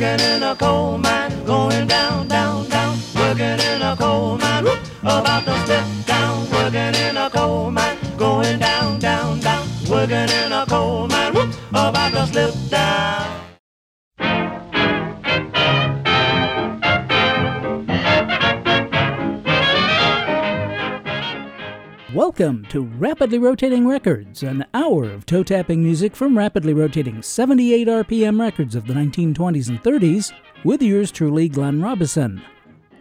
working in a coal mine, going down, down, down, working in a coal mine, whoop, about to slip down, working in a coal mine, going down, down, down, working in Welcome to Rapidly Rotating Records, an hour of toe tapping music from rapidly rotating 78 RPM records of the 1920s and 30s, with yours truly, Glenn Robison.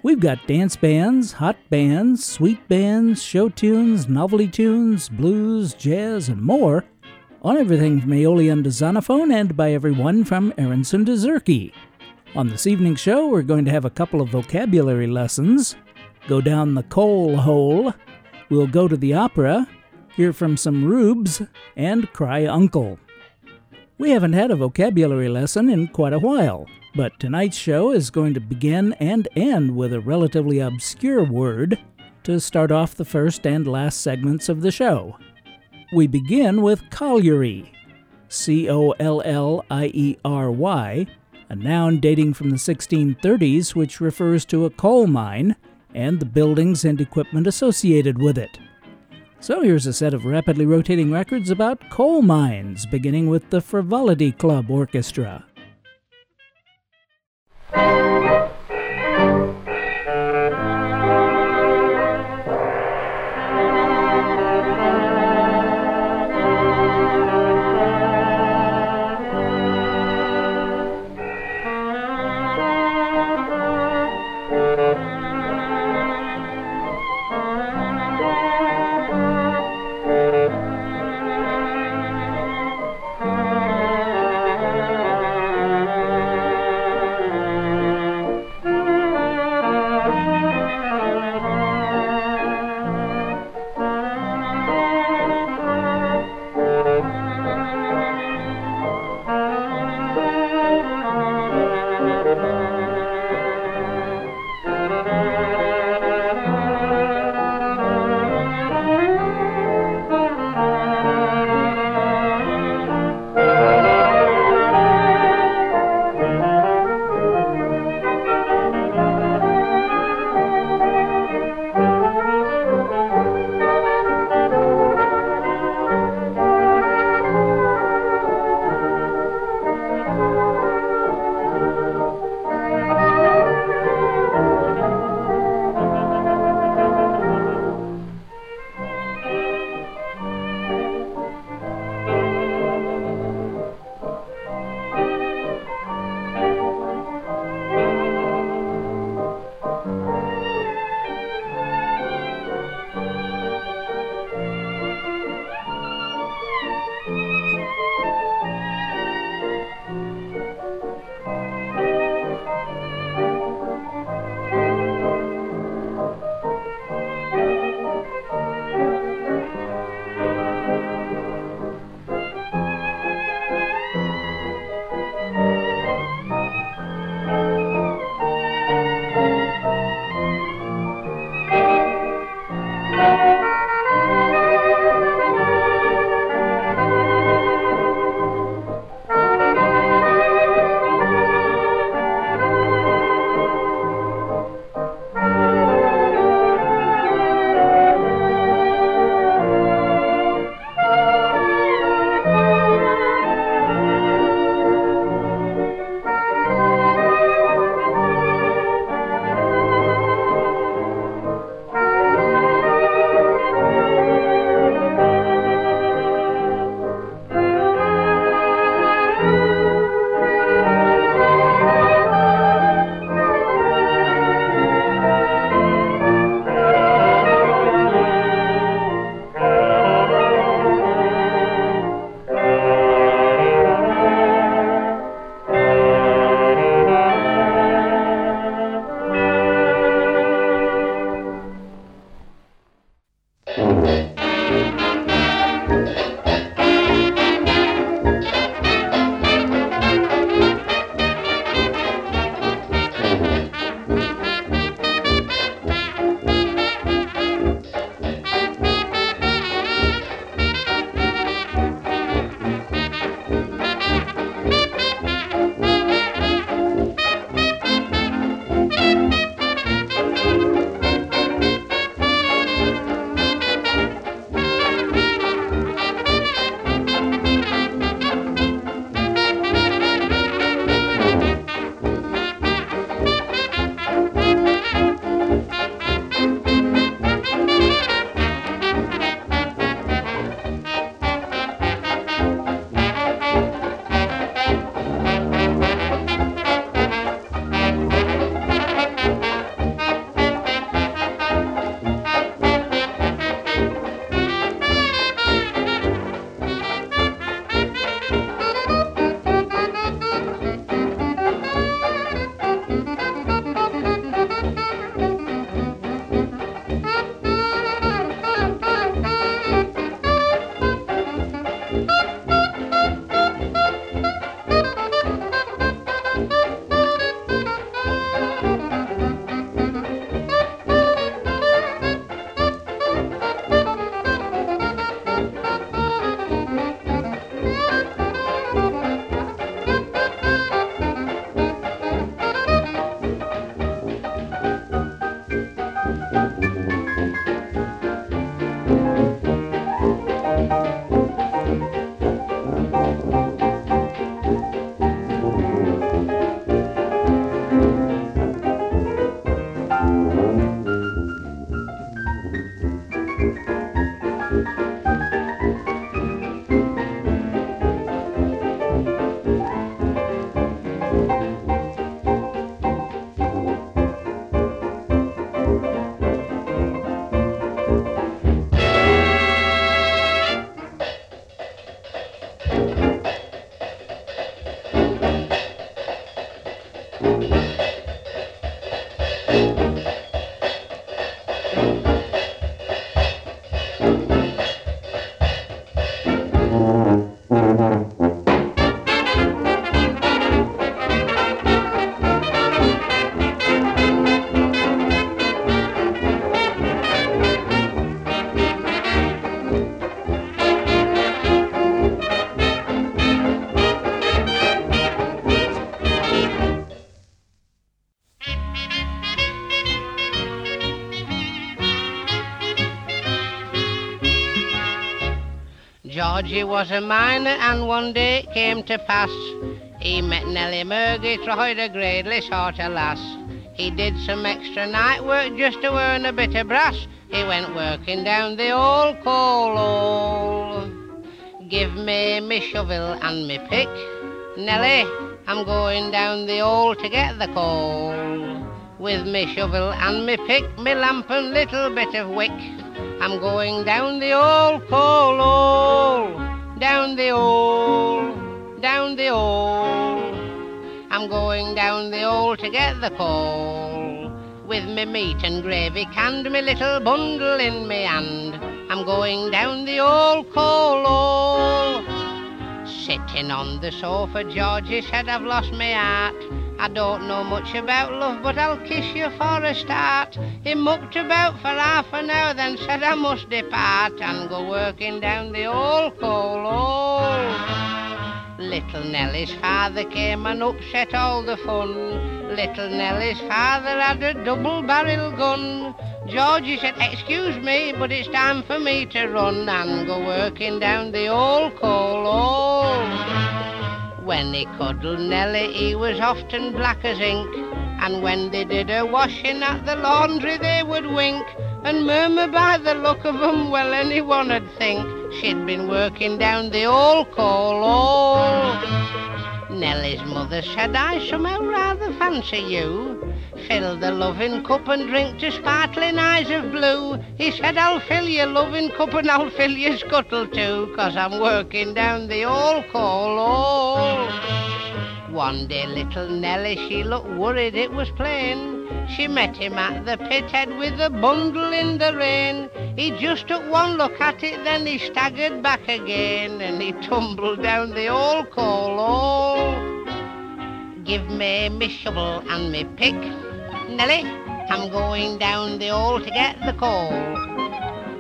We've got dance bands, hot bands, sweet bands, show tunes, novelty tunes, blues, jazz, and more on everything from Aeolian to Zonophone and by everyone from Aronson to Zurke. On this evening's show, we're going to have a couple of vocabulary lessons, go down the coal hole, We'll go to the opera, hear from some rubes, and cry uncle. We haven't had a vocabulary lesson in quite a while, but tonight's show is going to begin and end with a relatively obscure word to start off the first and last segments of the show. We begin with colliery, C O L L I E R Y, a noun dating from the 1630s which refers to a coal mine and the buildings and equipment associated with it. So here's a set of rapidly rotating records about coal mines, beginning with the Frivolity Club Orchestra. Georgie was a miner, and one day it came to pass he met Nellie Murgy, tried a gradely sort of lass. He did some extra night work just to earn a bit of brass. He went working down the old coal hole. Give me me shovel and me pick, Nellie. I'm going down the hole to get the coal. With me shovel and me pick, me lamp and little bit of wick. I'm going down the old coal hole, oh, down the old, down the old. I'm going down the old to get the coal. With me meat and gravy canned, me little bundle in me hand. I'm going down the old coal hole. Oh. Sitting on the sofa, Georgie said, I've lost my heart. I don't know much about love, but I'll kiss you for a start. He mucked about for half an hour, then said I must depart and go working down the old coal hole. Little Nellie's father came and upset all the fun. Little Nellie's father had a double barrel gun. Georgie said, Excuse me, but it's time for me to run and go working down the old coal hole. When he cuddled Nellie, he was often black as ink. And when they did her washing at the laundry, they would wink and murmur by the look of 'em, well, anyone'd think she'd been working down the old coal hole. Nellie's mother said, I somehow rather fancy you. Fill the loving cup and drink to sparkling eyes of blue. He said, I'll fill your loving cup and I'll fill your scuttle too, 'cause I'm working down the old coal hole. One day little Nellie, she looked worried, it was plain. She met him at the pit head with a bundle in the rain. He just took one look at it, then he staggered back again, and he tumbled down the old coal hole. Oh, give me me shovel and me pick, Nellie. I'm going down the hole to get the coal.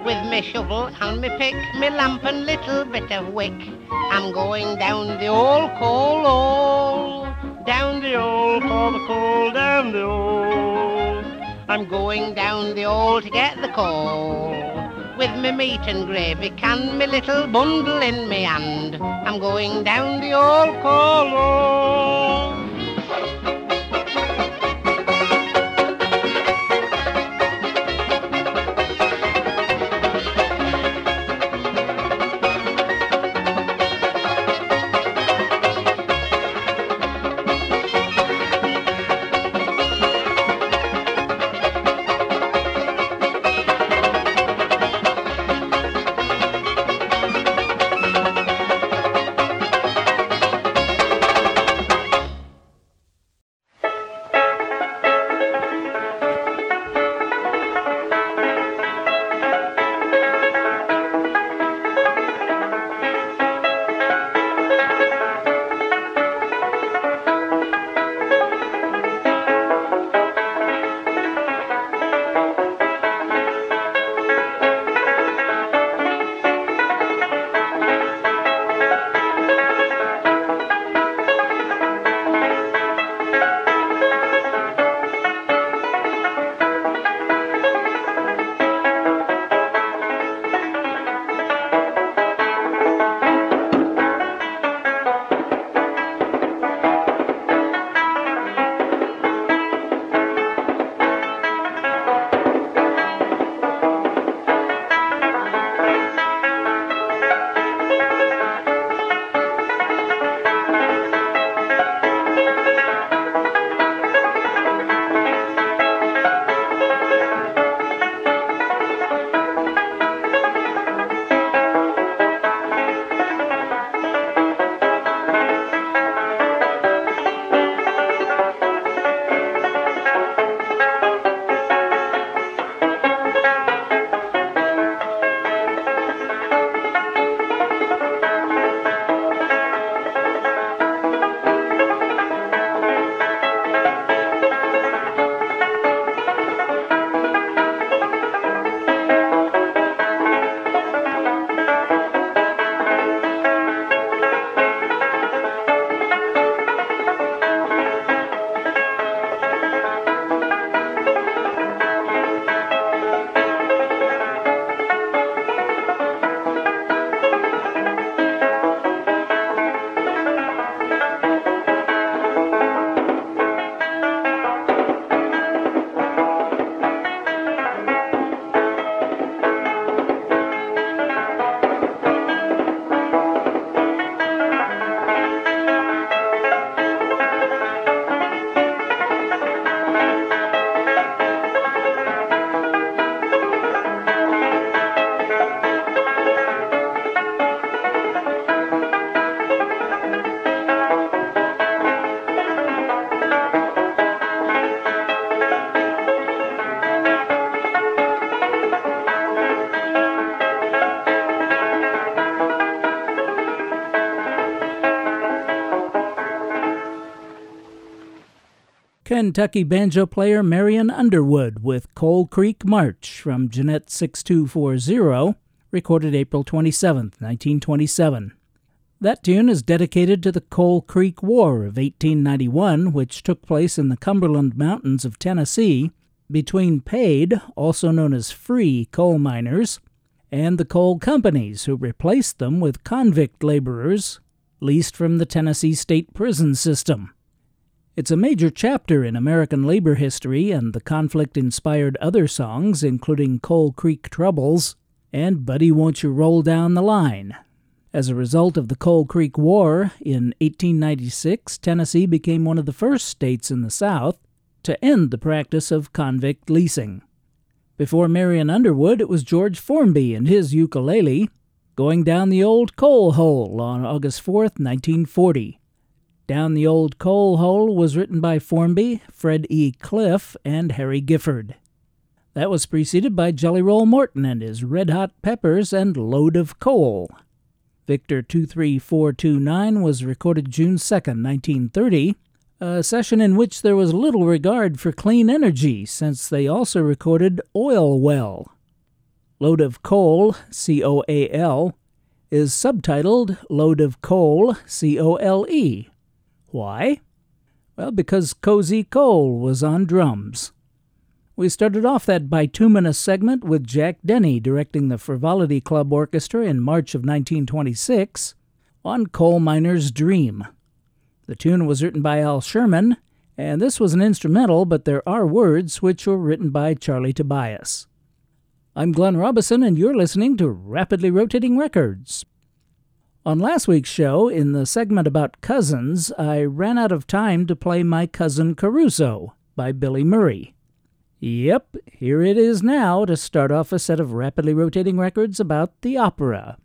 With me shovel and me pick, me lamp and little bit of wick. I'm going down the old coal hole, oh, down the old for the coal, down the old. I'm going down the old to get the coal. With me meat and gravy can, me little bundle in me hand. I'm going down the old coal Kentucky banjo player Marion Underwood with Coal Creek March from Gennett 6240, recorded April 27, 1927. That tune is dedicated to the Coal Creek War of 1891, which took place in the Cumberland Mountains of Tennessee between paid, also known as free, coal miners and the coal companies who replaced them with convict laborers leased from the Tennessee state prison system. It's a major chapter in American labor history, and the conflict inspired other songs, including Coal Creek Troubles and Buddy Won't You Roll Down the Line. As a result of the Coal Creek War, in 1896, Tennessee became one of the first states in the South to end the practice of convict leasing. Before Marion Underwood, it was George Formby and his ukulele, going down the old coal hole on August 4, 1940. Down the Old Coal Hole was written by Formby, Fred E. Cliff, and Harry Gifford. That was preceded by Jelly Roll Morton and his Red Hot Peppers and Load of Coal. Victor 23429 was recorded June 2, 1930, a session in which there was little regard for clean energy since they also recorded Oil Well. Load of Coal, C O A L, is subtitled Load of Coal, C O L E. Why? Well, because Cozy Cole was on drums. We started off that bituminous segment with Jack Denny directing the Frivolity Club Orchestra in March of 1926 on Coal Miner's Dream. The tune was written by Al Sherman, and this was an instrumental, but there are words which were written by Charlie Tobias. I'm Glenn Robison, and you're listening to Rapidly Rotating Records. On last week's show, in the segment about cousins, I ran out of time to play My Cousin Caruso by Billy Murray. Yep, here it is now to start off a set of rapidly rotating records about the opera.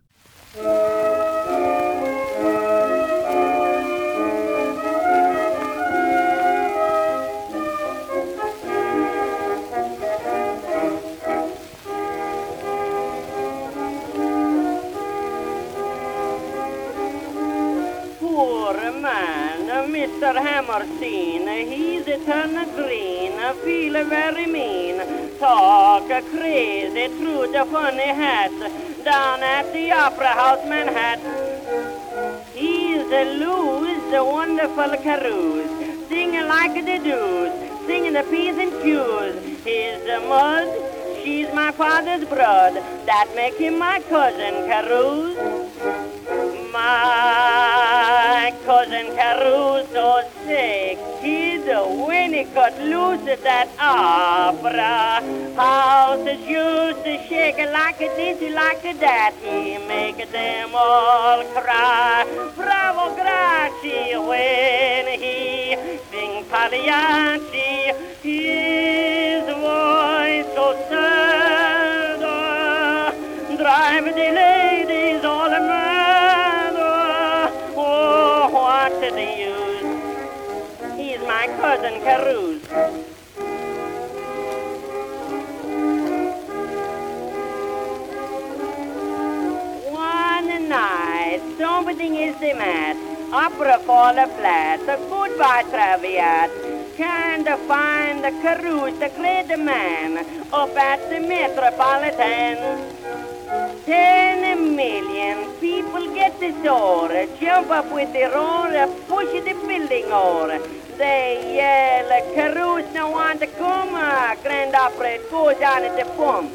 Mr. Hammerstein, he's a of green, feel very mean, talk crazy through the funny hat, down at the Opera House, Manhattan. He's a loose, a wonderful carouse, singing like the dudes, singing the P's and Q's. He's a mud, she's my father's blood, that make him my cousin Carouse. My cousin Caruso sick, kid when he got loose at that opera house. It used to shake like a dizzy, like a that. He make them all cry. Bravo, grazie when he sing Pagliacci. Carouse. One night, something is the mat. Opera fall flat, a goodbye Traviat. Can't find the Carouse, the great man, up at the Metropolitan. Ten million people get the door, jump up with the roar, push the building over. They yell, Caruso no want to come, Grand Opera goes on at the pump.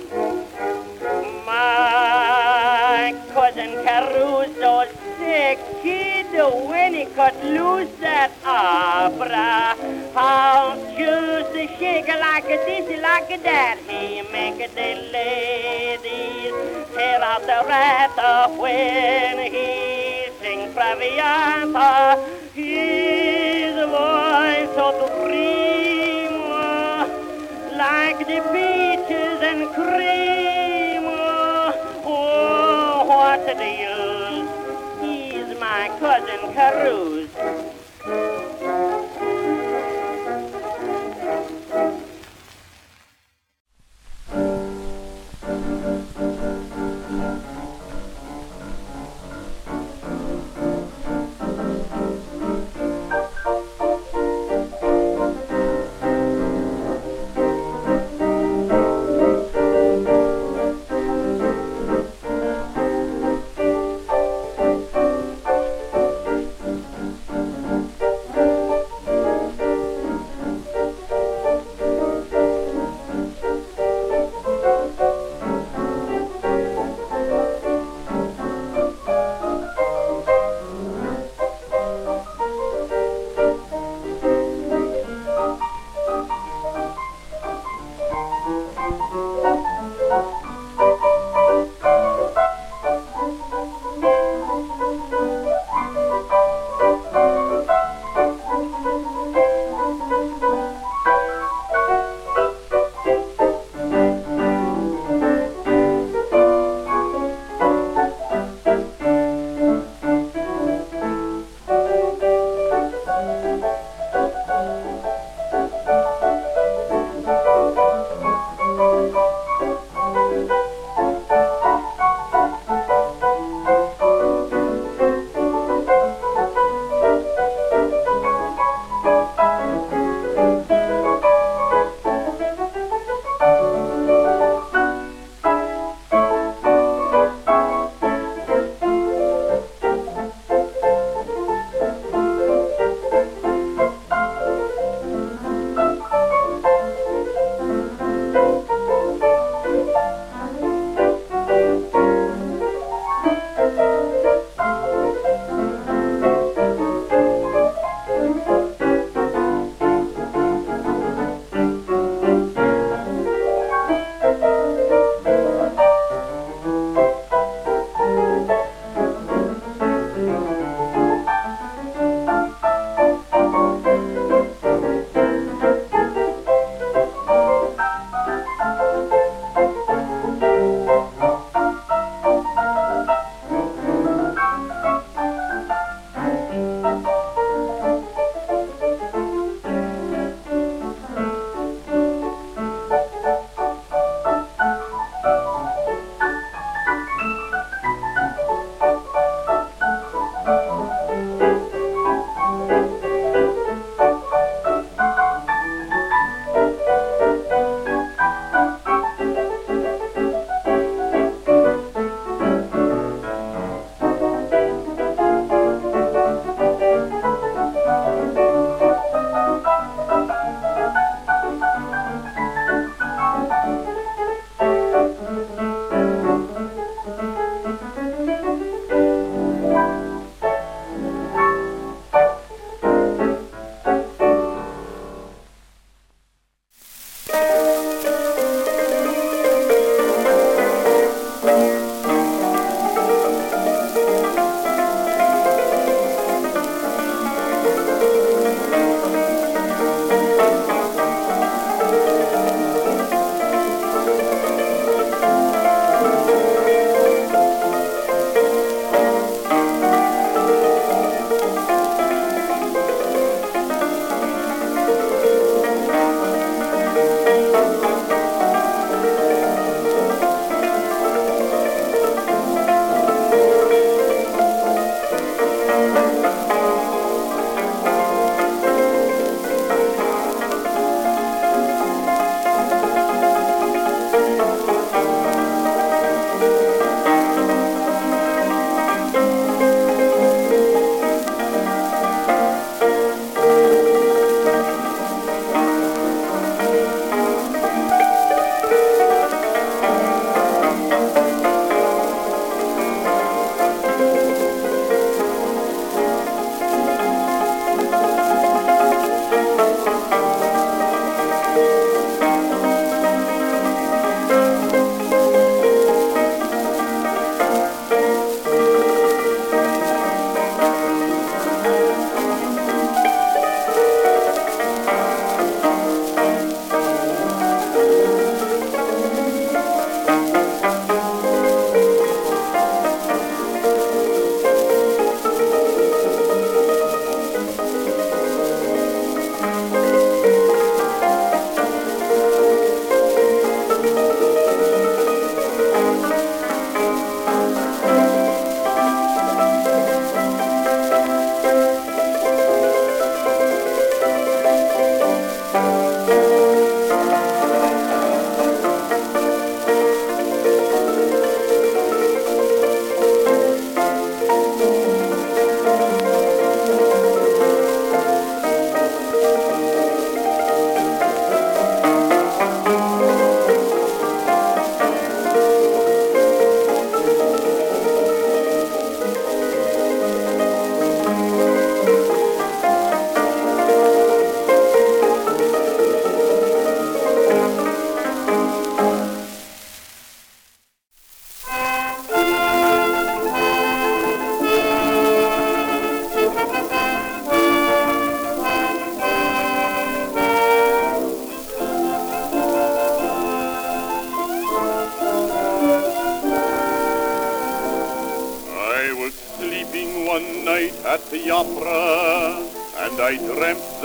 My cousin Caruso sick kid when he cut loose that opera. How juicy shake like a this, like a that. He make the ladies tear out the rat when he sing Traviata. His the peaches and cream. Oh, what do you he's my cousin Carouse.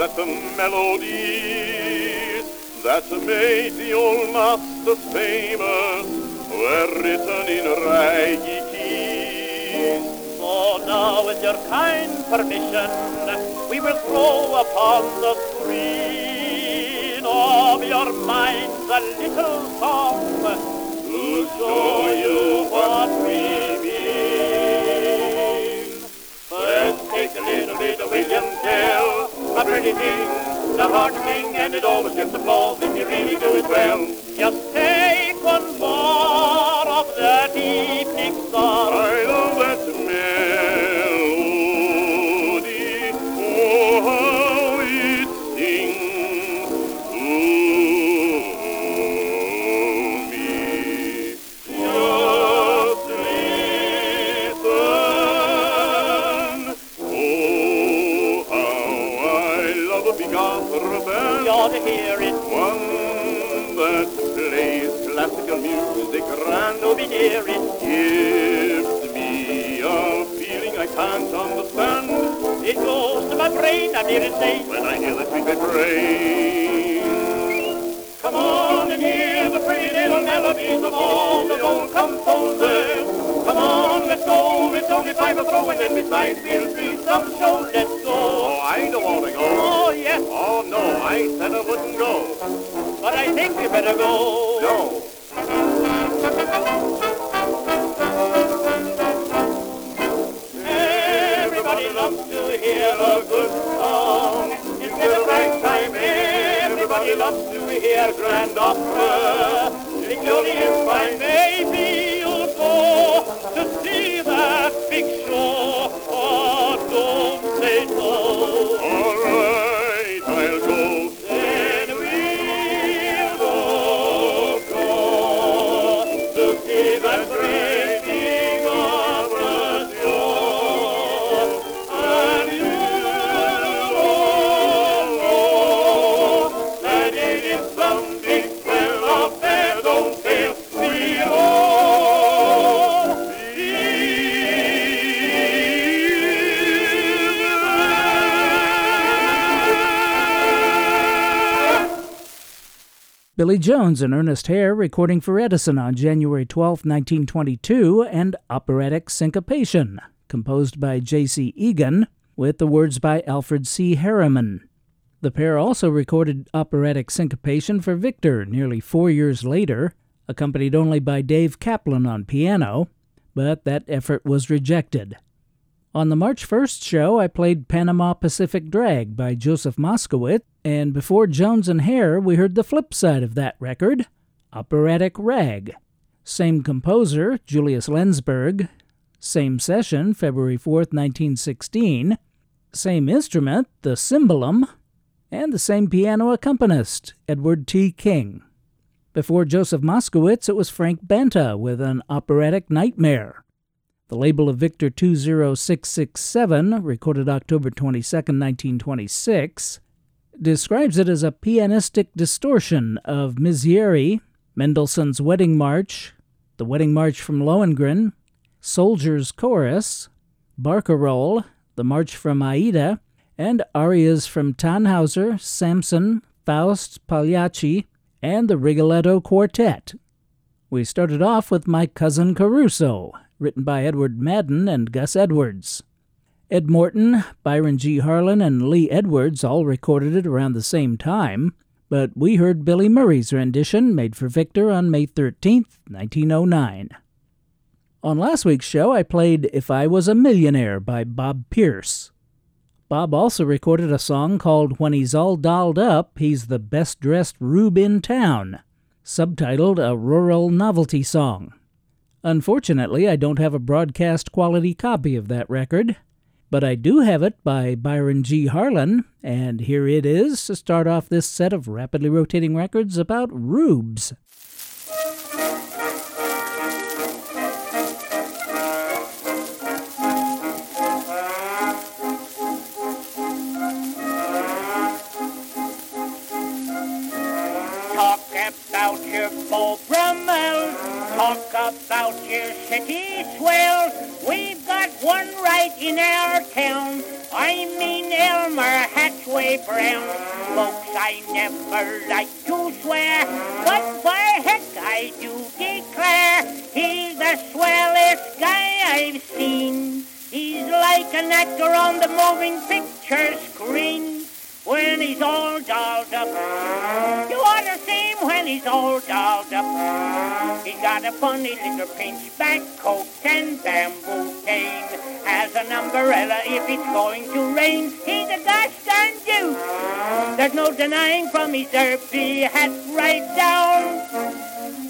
That the melodies that made the old masters famous were written in raggy keys. So now, with your kind permission, we will throw upon the screen of your minds a little song to show you what we mean. Let's take a little bit of William Tell, a pretty thing, the heartening, and it always gets applause if you really do it well. Just take one more of that evening song. My brain, I'm here to say. when I hear the sweet refrain. Come on and hear the pretty little melodies of all the old composers. Come on, let's go. It's only five throw, and then besides we'll see some show. Let's Oh, go. I don't want to go. Oh, yes, Oh, no, I said I wouldn't go. but I think we better go. No. Everybody loves to hear a Everybody loves to hear grand opera. Nickelodeon fine. Maybe you'll go to see that Billy Jones and Ernest Hare recording for Edison on January 12, 1922, and Operatic Syncopation, composed by J.C. Egan, with the words by Alfred C. Harriman. The pair also recorded Operatic Syncopation for Victor nearly four years later, accompanied only by Dave Kaplan on piano, but that effort was rejected. On the March 1st show, I played Panama Pacific Drag by Joseph Moskowitz, and before Jones and Hare, we heard the flip side of that record, Operatic Rag. Same composer, Julius Lenzberg. Same session, February 4th, 1916. Same instrument, the cymbalum. And the same piano accompanist, Edward T. King. Before Joseph Moskowitz, it was Frank Banta with an operatic nightmare. The label of Victor 20667, recorded October 22, 1926, describes it as a pianistic distortion of Miserere, Mendelssohn's Wedding March, the Wedding March from Lohengrin, Soldier's Chorus, Barcarolle, the March from Aida, and arias from Tannhauser, Samson, Faust, Pagliacci, and the Rigoletto Quartet. We started off with My Cousin Caruso, written by Edward Madden and Gus Edwards. Ed Morton, Byron G. Harlan, and Lee Edwards all recorded it around the same time, but we heard Billy Murray's rendition made for Victor on May 13, 1909. On last week's show, I played If I Was a Millionaire by Bob Pierce. Bob also recorded a song called When He's All Dolled Up, He's the Best Dressed Rube in Town, subtitled A Rural Novelty Song. Unfortunately, I don't have a broadcast quality copy of that record, but I do have it by Byron G. Harlan, and here it is to start off this set of rapidly rotating records about rubes. Talk about your Brummel. Talk about your city swell. We've got one right in our town. I mean Elmer Hatchway Brown. Folks, I never like to swear, but by heck I do declare he's the swellest guy I've seen. He's like an actor on the moving picture screen when he's all dolled up. You ought he's all dolled up. He's got a funny little pinchback coat and bamboo cane. Has an umbrella if it's going to rain. He's a gosh dude. There's no denying from his derby hat right down.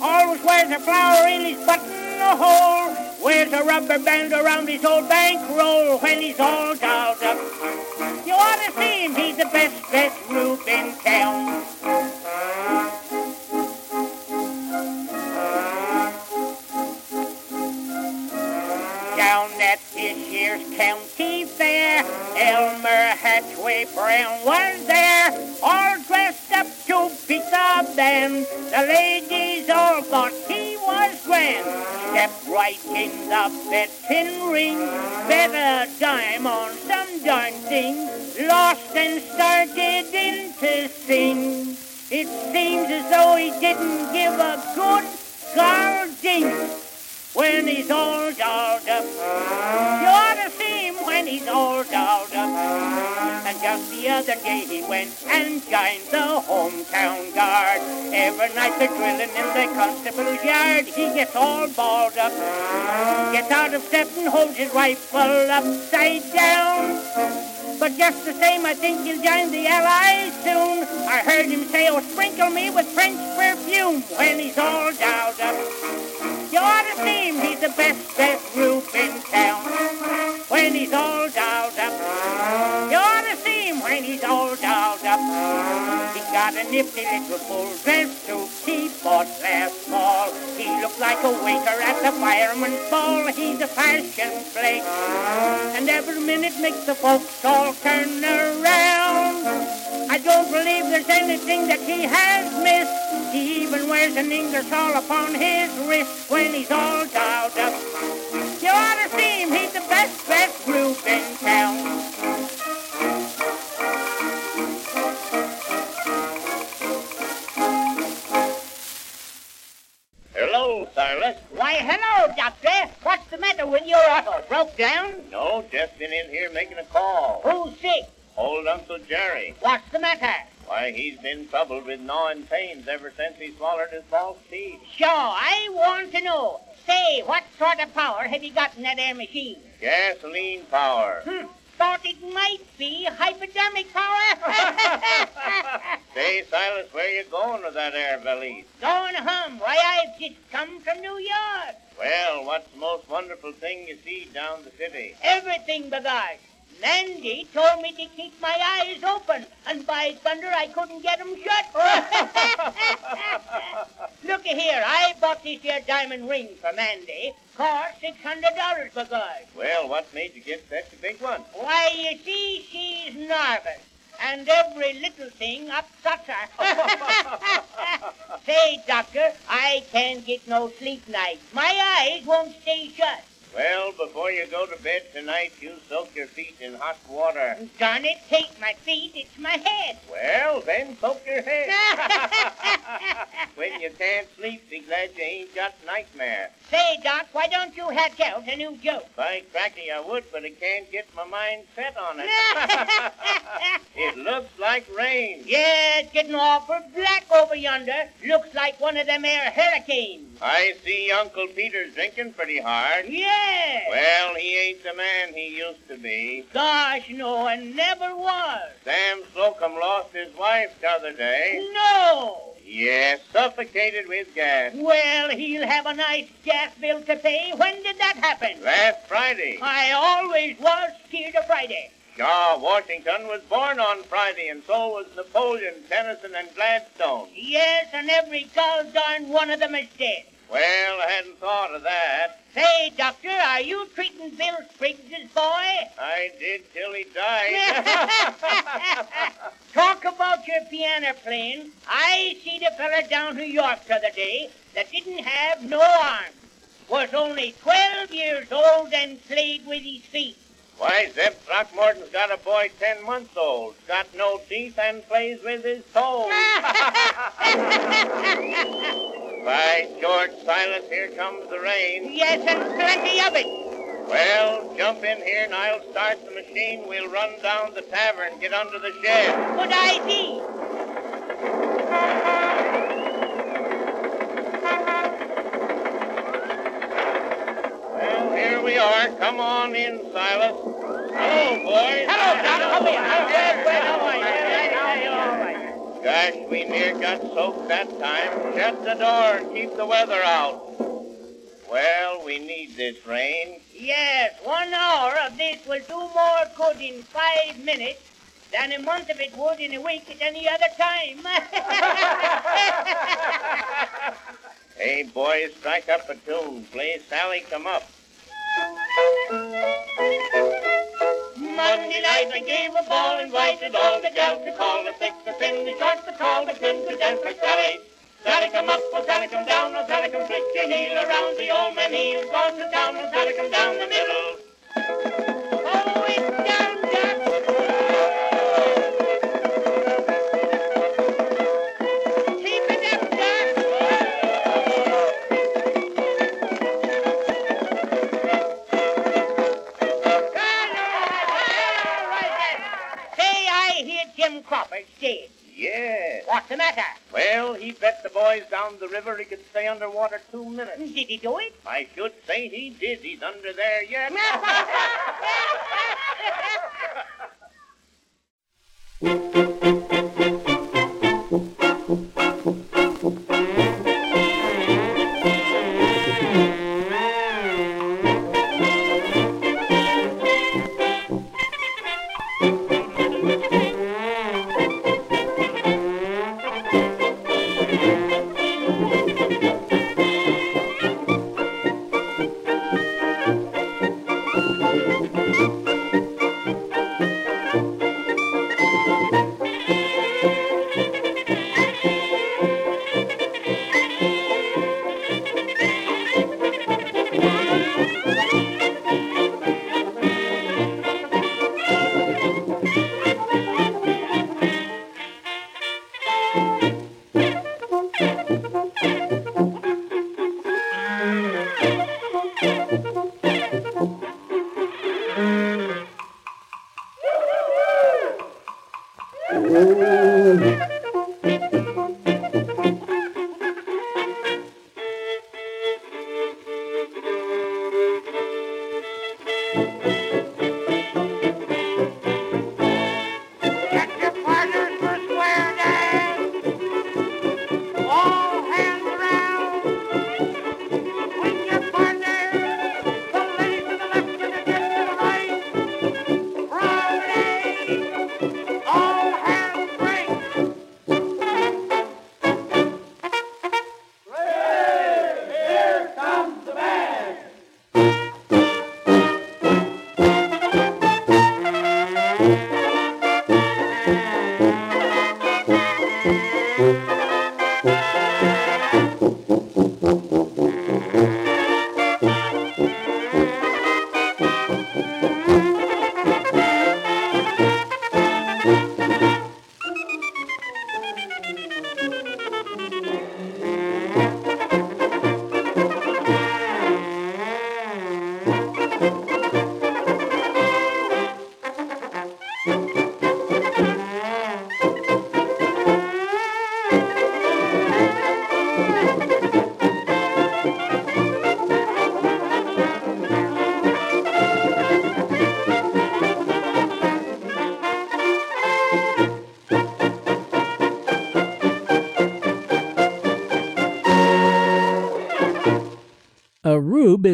Always wears a flower in his buttonhole. Wears a rubber band around his old bankroll when he's all dolled up. You ought to see him, he's the best, best rube in town. Elmer Hatchway Brown was there, all dressed up to beat the band. The ladies all thought he was grand. Stepped right in the betting ring, bet a dime on some darn thing, lost and started in to sing. It seems as though he didn't give a good guarding when he's all dolled up. You ought to see him when he's all dolled up. And just the other day he went and joined the hometown guard. Every night they're drilling in the constable's yard. He gets all balled up, gets out of step and holds his rifle upside down. But just the same, I think he'll join the Allies soon. I heard him say, oh, sprinkle me with French perfume when he's all dolled up. You ought to see him, he's the best, best rube in town. When he's all dolled up. You ought to see him when he's all dolled up. He's got a nifty little full dress suit he bought last fall. He looked like a waiter at the fireman's ball. He's a fashion flake. And every minute makes the folks all turn around. I don't believe there's anything that he has missed. He even wears an Ingersoll upon his wrist when he's all dolled up. You ought to see him, he's the best, best group in town. Silas. Why, hello, Doctor. What's the matter with your auto? Broke down? No, just been in here making a call. Who's sick? Old Uncle Jerry. What's the matter? Why, he's been troubled with gnawing pains ever since he swallowed his false teeth. Sure, I want to know. Say, what sort of power have you got in that air machine? Gasoline power. Hmm. Thought it might be hypodermic power. Say, Silas, where you going with that air valise? Going home. Why, I've just come from New York. Well, what's the most wonderful thing you see down the city? Everything, b'gosh. Mandy told me to keep my eyes open, and by thunder, I couldn't get 'em shut. Looky here, I bought this here diamond ring for Mandy. Cost six hundred dollars, b'gosh. Well, what made you get such a big one? Why, you see, she's nervous, and every little thing upsets her. Say, doctor, I can't get no sleep nights. My eyes won't stay shut. Well, before you go to bed tonight, you soak your feet in hot water. Darn it, take my feet, it's my head. Well, then soak your head. when you can't sleep, be glad you ain't got nightmare. Say, Doc, why don't you hatch out a new joke? By cracky, I would, but I can't get my mind set on it. it looks like rain. Yeah, it's getting awful black over yonder. Looks like one of them air hurricanes. I see Uncle Peter's drinking pretty hard. Yeah. Well, he ain't the man he used to be. Gosh, no, and never was. Sam Slocum lost his wife the other day. No. Yes, suffocated with gas. Well, he'll have a nice gas bill to pay. When did that happen? Last Friday. I always was scared of Friday. George Washington was born on Friday, and so was Napoleon, Tennyson, and Gladstone. Yes, and every gol darn one of them is dead. Well, I hadn't thought of that. Say, Doctor, are you treating Bill Spriggs's boy? I did till he died. Talk about your piano playing. I see the fella down New York the other day that didn't have no arms. Was only 12 years old and played with his feet. Why, Zeb Throckmorton's got a boy ten months old, got no teeth, and plays with his toes. By George Silas, here comes the rain. Yes, and plenty of it. Well, jump in here and I'll start the machine. We'll run down the tavern, get under the shed. Good idea. Well, here we are. Come on in, Silas. Hello, boys. Hello, Doc. Come here. Yes, well, all right. All right. Gosh, we near got soaked that time. Shut the door and keep the weather out. Well, we need this rain. Yes, one hour of this will do more good in five minutes than a month of it would in a week at any other time. Hey, boys, strike up a tune. Play Sally Come Up. Night I gave a ball, and invited all the gals to call. The thick, the thin, the short, the tall, the thin, to dance like Sally. Sally come up, oh Sally come down, oh Sally come flick your heel around. The old man he's gone to town, oh Sally come down the middle. Underwater two minutes. Did he do it? I should say he did. He's under there yet. Get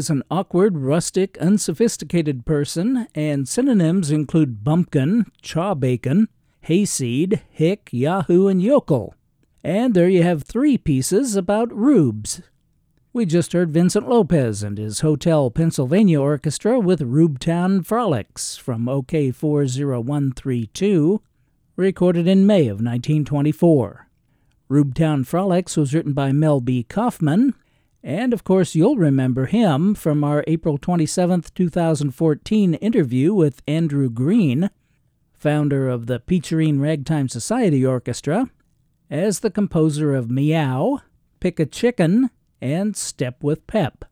is an awkward, rustic, unsophisticated person, and synonyms include bumpkin, chaw bacon, hayseed, hick, yahoo, and yokel. And there you have three pieces about rubes. We just heard Vincent Lopez and his Hotel Pennsylvania Orchestra with Rubetown Frolics from OKeh 40132, recorded in May of 1924. Rubetown Frolics was written by Mel B. Kaufman And of course, you'll remember him from our April 27, 2014 interview with Andrew Greene, founder of the Peacherine Ragtime Society Orchestra, as the composer of Meow, Pick a Chicken, and Step with Pep.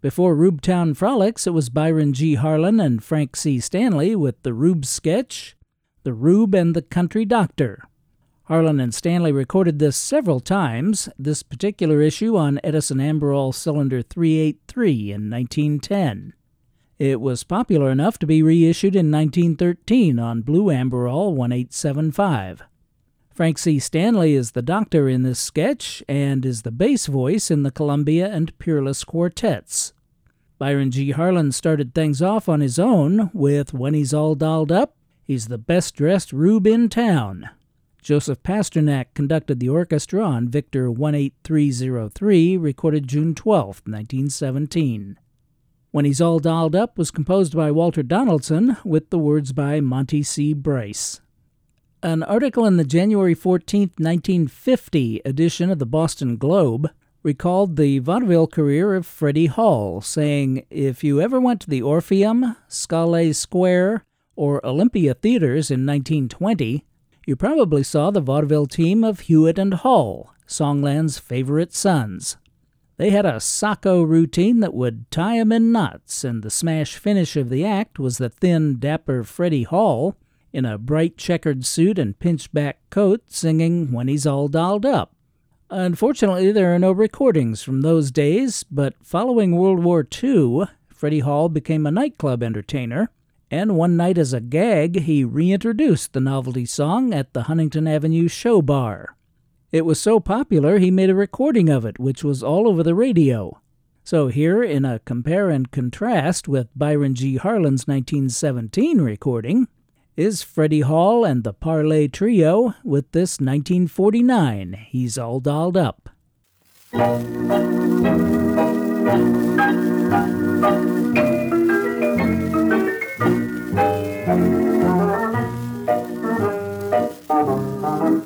Before Rubetown Frolics, it was Byron G. Harlan and Frank C. Stanley with the Rube sketch, The Rube and the Country Doctor. Harlan and Stanley recorded this several times, this particular issue on Edison Amberol Cylinder 383 in 1910. It was popular enough to be reissued in 1913 on Blue Amberol 1875. Frank C. Stanley is the doctor in this sketch and is the bass voice in the Columbia and Peerless quartets. Byron G. Harlan started things off on his own with When He's All Dolled Up, He's the Best Dressed Rube in Town. Josef Pasternack conducted the orchestra on Victor 18303, recorded June 12, 1917. When He's All Dolled Up was composed by Walter Donaldson, with the words by Monty C. Bryce. An article in the January 14, 1950 edition of the Boston Globe recalled the vaudeville career of Freddie Hall, saying, If you ever went to the Orpheum, Scollay Square, or Olympia theaters in 1920, you probably saw the vaudeville team of Hewitt and Hall, Songland's favorite sons. They had a sacco routine that would tie 'em in knots, and the smash finish of the act was the thin, dapper Freddie Hall in a bright checkered suit and pinchback coat singing When He's All Dolled Up. Unfortunately, there are no recordings from those days, but following World War II, Freddie Hall became a nightclub entertainer and one night as a gag, he reintroduced the novelty song at the Huntington Avenue Show Bar. It was so popular, he made a recording of it, which was all over the radio. So, here, in a compare and contrast with Byron G. Harlan's 1917 recording, is Freddie Hall and the Parlay Trio with this 1949 He's All Dolled Up.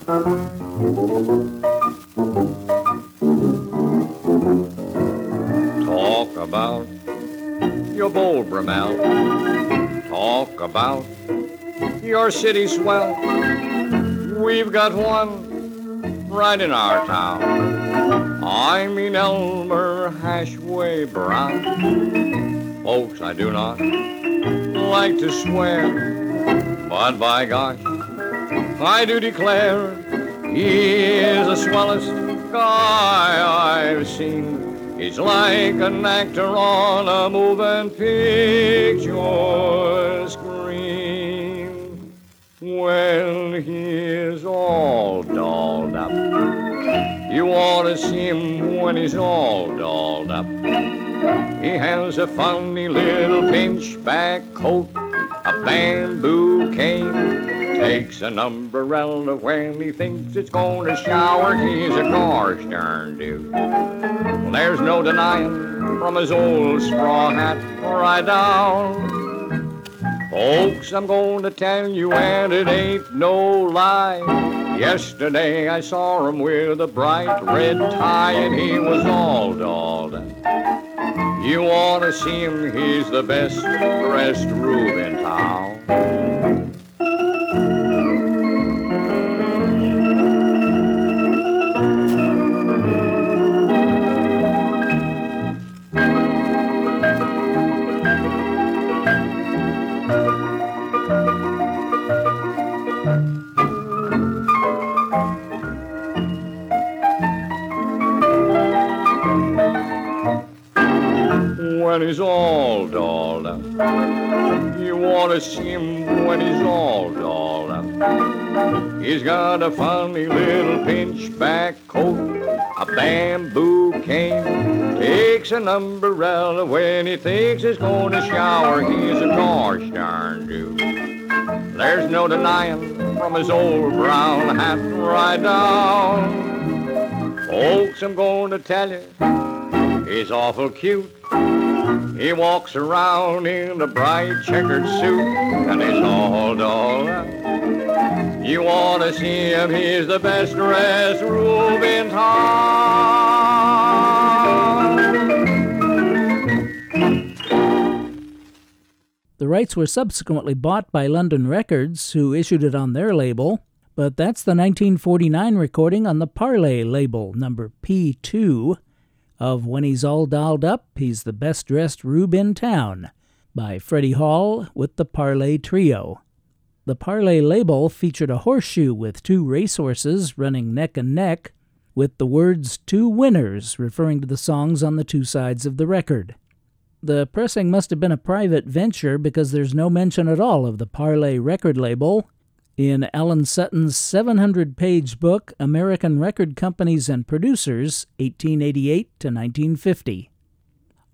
Talk about your Beau Brummel. Talk about your city swell. We've got one right in our town. I mean Elmer Hashway Brown. Folks, I do not like to swear, but by gosh, I do declare he is the swellest guy I've seen. He's like an actor on a moving picture screen. When he's all dolled up, you ought to see him when he's all dolled up. He has a funny little pinchback coat, a bamboo cane Takes an umbrella when he thinks it's gonna shower. He's a gosh darn dude. Well, there's no denying from his old straw hat right down. Folks, I'm going to tell you, and it ain't no lie. Yesterday I saw him with a bright red tie, and he was all dolled. You want to see him, he's the best dressed rube in town. He's all dolled up. You want to see him when he's all dolled up. He's got a funny little pinchback coat, a bamboo cane. Takes an umbrella when he thinks he's going to shower. He's a gosh darn dude. There's no denying from his old brown hat right down. Folks, I'm going to tell you, he's awful cute. He walks around in a bright checkered suit and he's all dolled. You want to see him, he's the best dressed rube in town. The rights were subsequently bought by London Records, who issued it on their label, but that's the 1949 recording on the Parlay label, number P2 of When He's All Dolled Up, He's the Best Dressed Rube in Town, by Freddie Hall with the Parlay Trio. The Parlay label featured a horseshoe with two racehorses running neck and neck, with the words Two Winners referring to the songs on the two sides of the record. The pressing must have been a private venture because there's no mention at all of the Parlay record label in Alan Sutton's 700 page book, American Record Companies and Producers, 1888 to 1950.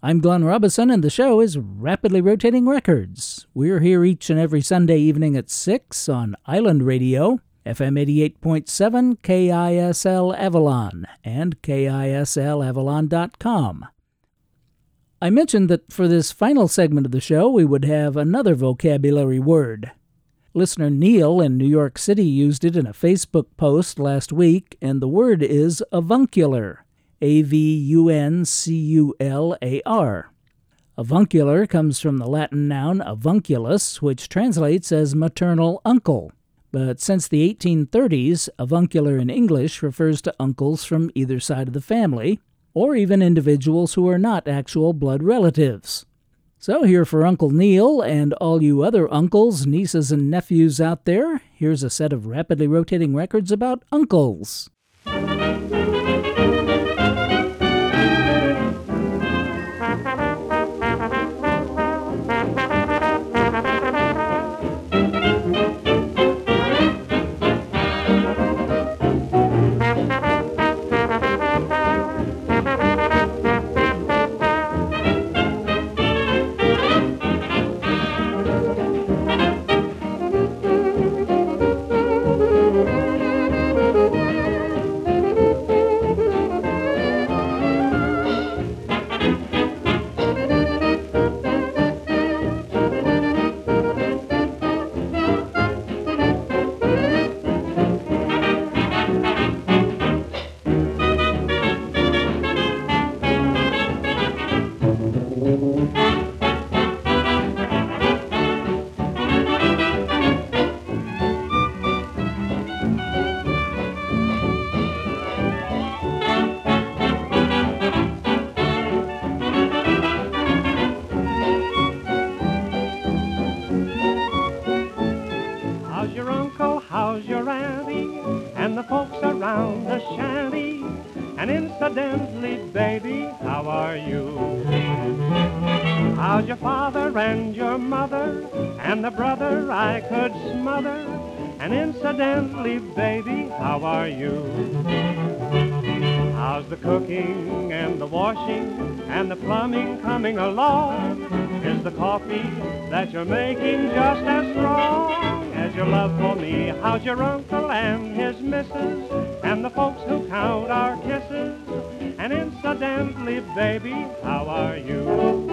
I'm Glenn Robison, and the show is Rapidly Rotating Records. We're here each and every Sunday evening at 6 on Island Radio, FM 88.7, KISL Avalon, and KISLAvalon.com. I mentioned that for this final segment of the show, we would have another vocabulary word. Listener Neil in New York City used it in a Facebook post last week, and the word is avuncular. A V U N C U L A R. Avuncular comes from the Latin noun avunculus, which translates as maternal uncle. But since the 1830s, avuncular in English refers to uncles from either side of the family, or even individuals who are not actual blood relatives. So, here for Uncle Neil and all you other uncles, nieces, and nephews out there, here's a set of rapidly rotating records about uncles. And the plumbing coming along? Is the coffee that you're making just as strong as your love for me? How's your uncle and his missus and the folks who count our kisses? And incidentally, baby, how are you?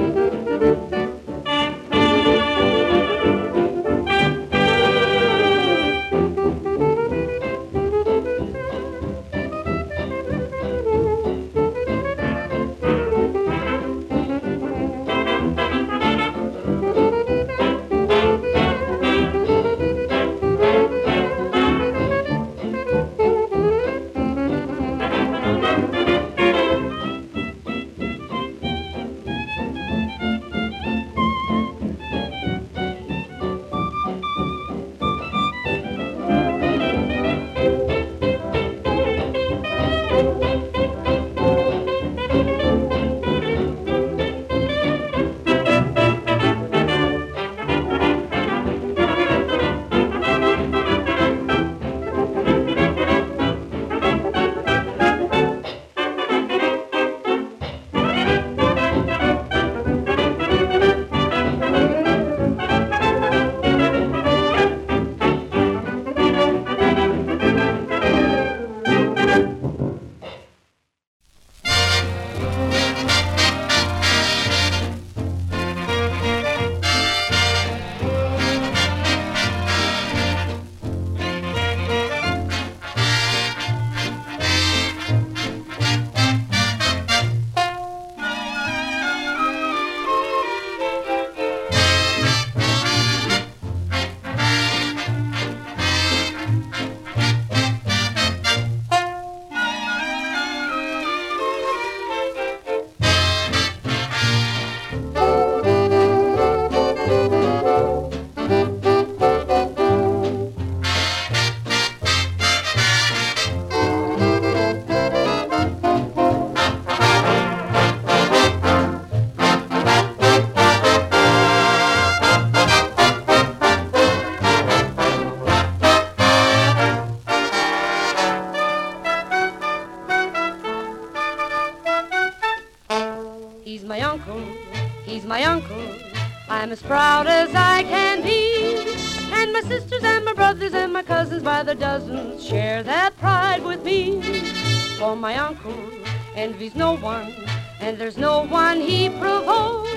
One he provokes.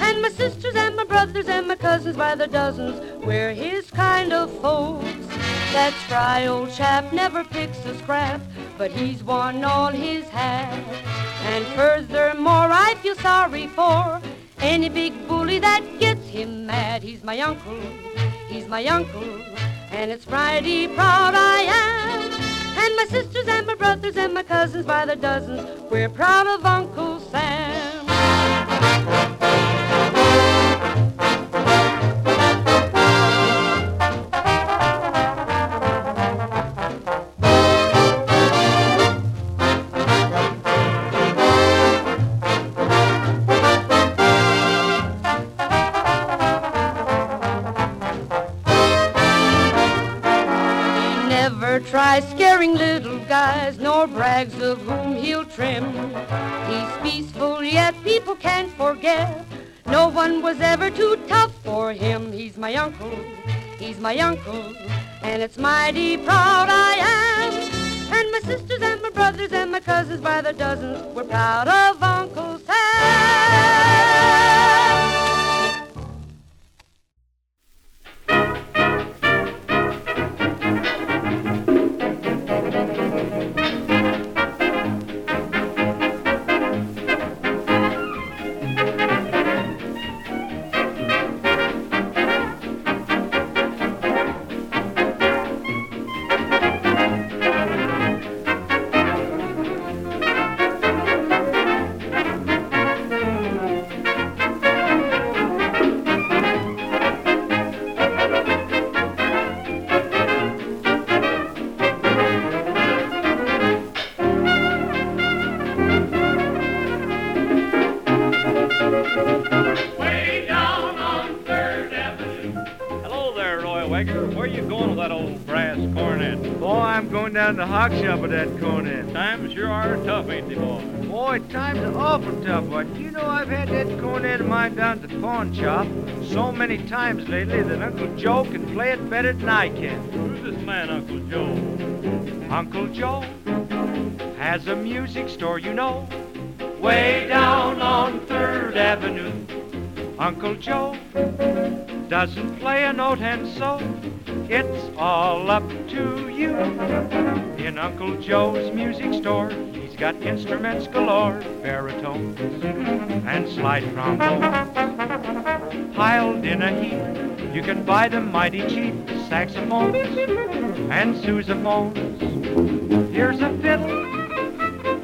And my sisters and my brothers and my cousins by the dozens, we're his kind of folks. That spry old chap never picks a scrap, but he's won all his hat. And furthermore, I feel sorry for any big bully that gets him mad. He's my uncle, he's my uncle, and it's mighty proud I am. And my sisters and my brothers and my cousins by the dozens, we're proud of Uncle Sam. Tries scaring little guys, nor brags of whom he'll trim. He's peaceful, yet people can't forget. No one was ever too tough for him. He's my uncle, he's my uncle, and it's mighty proud I am. And my sisters and my brothers and my cousins by the dozens, we're proud of Uncle hock shop of that cornet. Times sure are tough, ain't they, boy? Boy, times are awful tough, but you know I've had that cornet of mine down at the pawn shop so many times lately that Uncle Joe can play it better than I can. Who's this man, Uncle Joe? Uncle Joe has a music store, you know, way down on Third Avenue. Uncle Joe doesn't play a note, and so it's all up to you. In Uncle Joe's music store, he's got instruments galore, baritones and slide trombones. Piled in a heap, you can buy them mighty cheap, saxophones and sousaphones. Here's a fiddle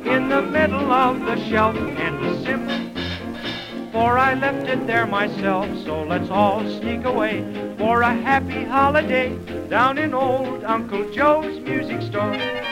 in the middle of the shelf and a cymbal for I left it there myself. So let's all sneak away for a happy holiday down in old Uncle Joe's music store.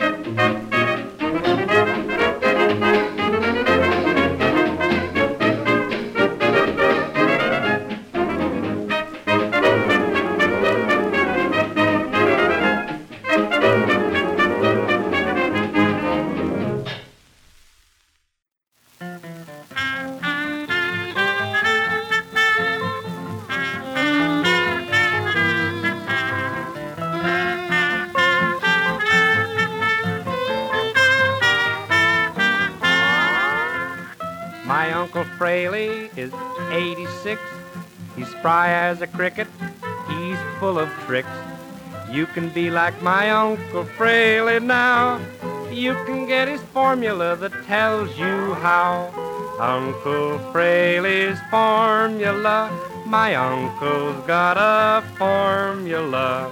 spry as a cricket. He's full of tricks. You can be like my Uncle Fraley now. You can get his formula that tells you how. Uncle Fraley's formula. My uncle's got a formula.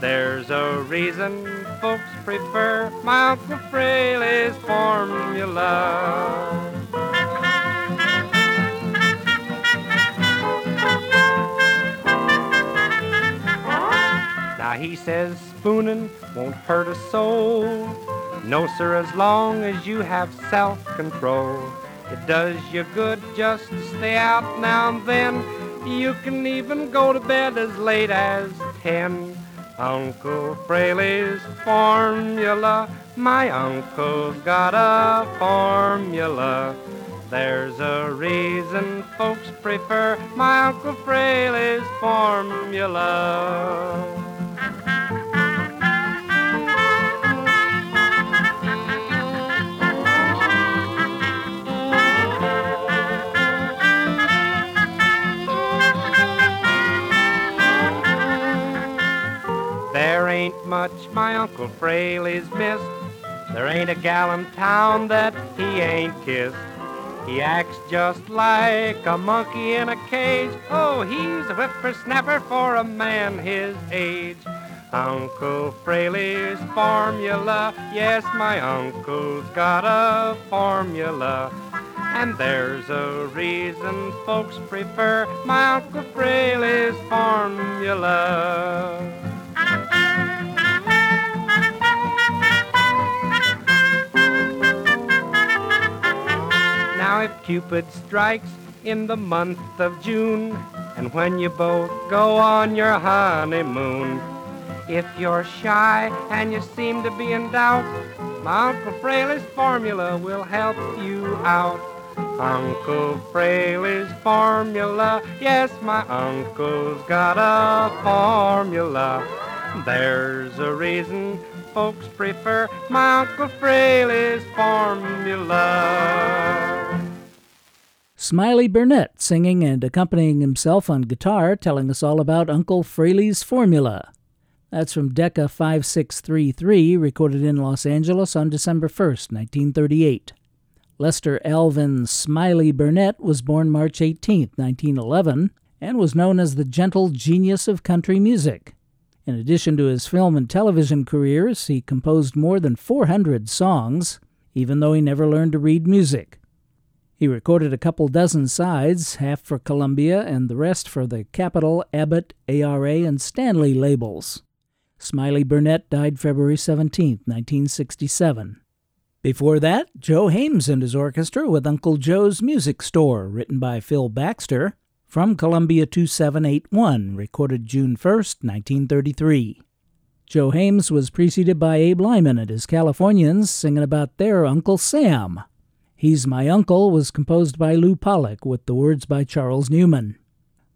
There's a reason folks prefer my Uncle Fraley's formula. Now he says spooning won't hurt a soul. No, sir, as long as you have self control. It does you good just to stay out now and then. You can even go to bed as late as ten. Uncle Fraley's formula. My uncle's got a formula. There's a reason folks prefer my Uncle Fraley's formula. Much my Uncle Fraley's missed. There ain't a gal in town that he ain't kissed. He acts just like a monkey in a cage. Oh, he's a whippersnapper for a man his age. Uncle Fraley's formula. Yes, my uncle's got a formula. And there's a reason folks prefer my Uncle Fraley's formula. Now, if Cupid strikes in the month of June, and when you both go on your honeymoon, if you're shy and you seem to be in doubt, my Uncle Fraley's formula will help you out. Uncle Fraley's formula, yes, my uncle's got a formula. There's a reason folks prefer my Uncle Fraley's formula. Smiley Burnette singing and accompanying himself on guitar, telling us all about Uncle Fraley's formula. That's from Decca 5633, recorded in Los Angeles on December 1st, 1938. Lester Alvin Smiley Burnette was born March 18, 1911, and was known as the gentle genius of country music. In addition to his film and television careers, he composed more than 400 songs, even though he never learned to read music. He recorded a couple dozen sides, half for Columbia and the rest for the Capitol, Abbott, ARA, and Stanley labels. Smiley Burnette died February 17, 1967. Before that, Joe Haymes and his orchestra with Uncle Joe's Music Store, written by Phil Baxter, from Columbia 2781, recorded June 1, 1933. Joe Haymes was preceded by Abe Lyman and his Californians singing about their Uncle Sam. He's My Uncle was composed by Lew Pollack with the words by Charles Newman.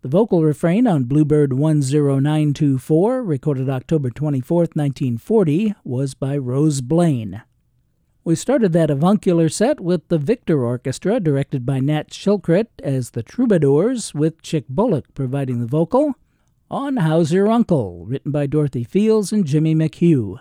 The vocal refrain on Bluebird 10924, recorded October 24, 1940, was by Rose Blaine. We started that avuncular set with the Victor Orchestra, directed by Nat Shilkret, as the Troubadours, with Chick Bullock providing the vocal, on How's Your Uncle, written by Dorothy Fields and Jimmy McHugh.